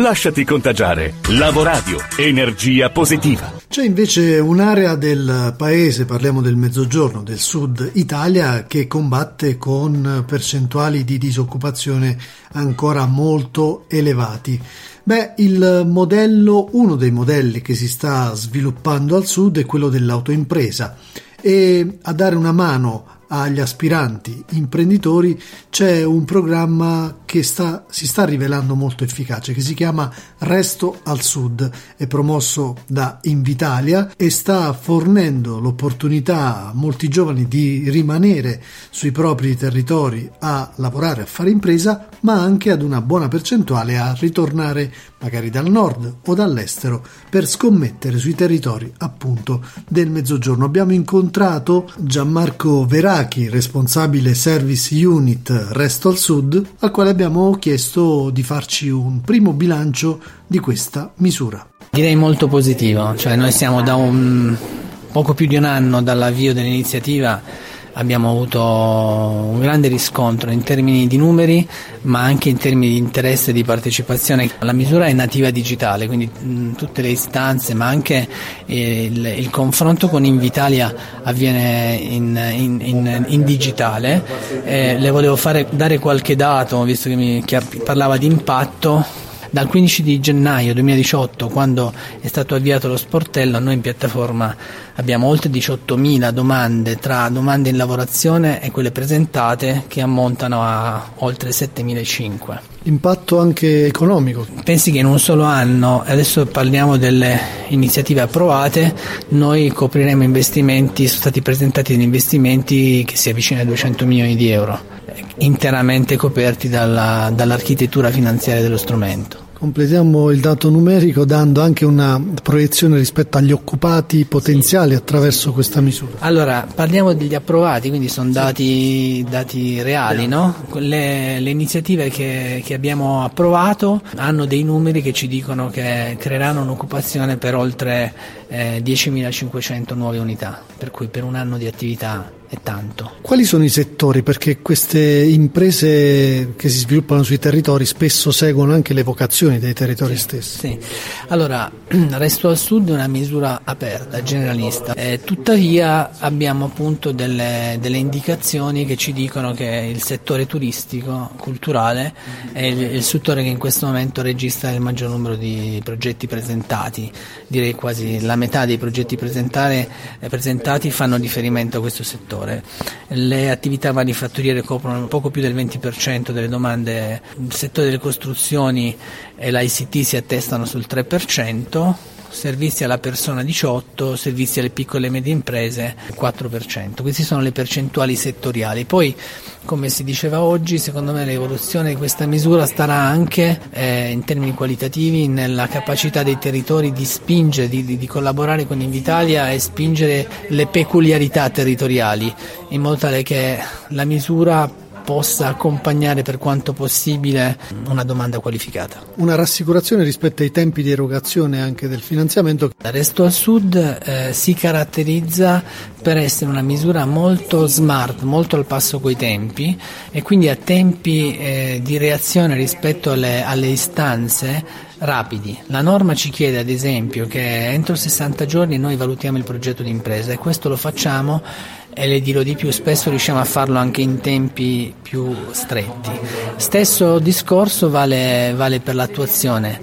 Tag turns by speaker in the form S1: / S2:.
S1: Lasciati contagiare. Lavoradio, energia positiva.
S2: C'è invece un'area del paese, parliamo del mezzogiorno, del sud Italia, che combatte con percentuali di disoccupazione ancora molto elevati. Beh, modello, uno dei modelli che si sta sviluppando al sud è quello dell'autoimpresa e a dare una mano agli aspiranti imprenditori c'è un programma che sta, si sta rivelando molto efficace che si chiama Resto al Sud, è promosso da Invitalia e sta fornendo l'opportunità a molti giovani di rimanere sui propri territori a lavorare, a fare impresa, ma anche ad una buona percentuale a ritornare magari dal nord o dall'estero per scommettere sui territori appunto del mezzogiorno. Abbiamo incontrato Gianmarco Verachi, responsabile Service Unit Resto al Sud, al quale abbiamo chiesto di farci un primo bilancio di questa misura.
S3: Direi molto positivo, cioè noi siamo da un poco più di un anno dall'avvio dell'iniziativa abbiamo avuto un grande riscontro in termini di numeri ma anche in termini di interesse e di partecipazione. La misura è nativa digitale, quindi mh, tutte le istanze ma anche il, il confronto con Invitalia avviene in, in, in, in digitale. Eh, le volevo fare, dare qualche dato, visto che mi parlava di impatto dal 15 di gennaio 2018, quando è stato avviato lo sportello, noi in piattaforma abbiamo oltre 18.000 domande tra domande in lavorazione e quelle presentate che ammontano a oltre 7.500.
S2: Impatto anche economico.
S3: Pensi che in un solo anno, adesso parliamo delle iniziative approvate, noi copriremo investimenti, sono stati presentati degli investimenti che si avvicinano ai 200 milioni di euro interamente coperti dalla, dall'architettura finanziaria dello strumento.
S2: Completiamo il dato numerico dando anche una proiezione rispetto agli occupati potenziali attraverso questa misura.
S3: Allora, parliamo degli approvati, quindi sono dati, dati reali, no? le, le, iniziative che, che, abbiamo approvato hanno dei numeri che ci dicono che creeranno un'occupazione per oltre eh, 10.500 nuove unità, per cui per un anno di attività è tanto.
S2: Quali sono i settori? Perché queste imprese che si sviluppano sui territori spesso seguono anche le vocazioni dei territori
S3: sì,
S2: stessi.
S3: Sì. Allora, Resto al Sud è una misura aperta, generalista. Eh, tuttavia abbiamo appunto delle, delle, indicazioni che ci dicono che il settore turistico, culturale, è il, il settore che in questo momento registra il maggior numero di progetti presentati. Direi quasi la metà dei progetti presentati fanno riferimento a questo settore settore. Le attività manifatturiere coprono poco più del 20% delle domande, il settore delle costruzioni e l'ICT si attestano sul 3%, servizi alla persona 18, servizi alle piccole e medie imprese 4%. Queste sono le percentuali settoriali. Poi, come si diceva oggi, secondo me l'evoluzione di questa misura starà anche eh, in termini qualitativi nella capacità dei territori di spingere, di, di, collaborare con Invitalia e spingere le peculiarità territoriali in modo tale che la misura possa accompagnare per quanto possibile una domanda qualificata.
S2: Una rassicurazione rispetto ai tempi di erogazione anche del finanziamento.
S3: Resto al Sud eh, si caratterizza per essere una misura molto smart, molto al passo coi tempi e quindi a tempi eh, di reazione rispetto alle, alle istanze rapidi. La norma ci chiede ad esempio che entro 60 giorni noi valutiamo il progetto di impresa e questo lo facciamo e le dirò di più, spesso riusciamo a farlo anche in tempi più stretti. Stesso discorso vale, vale per l'attuazione.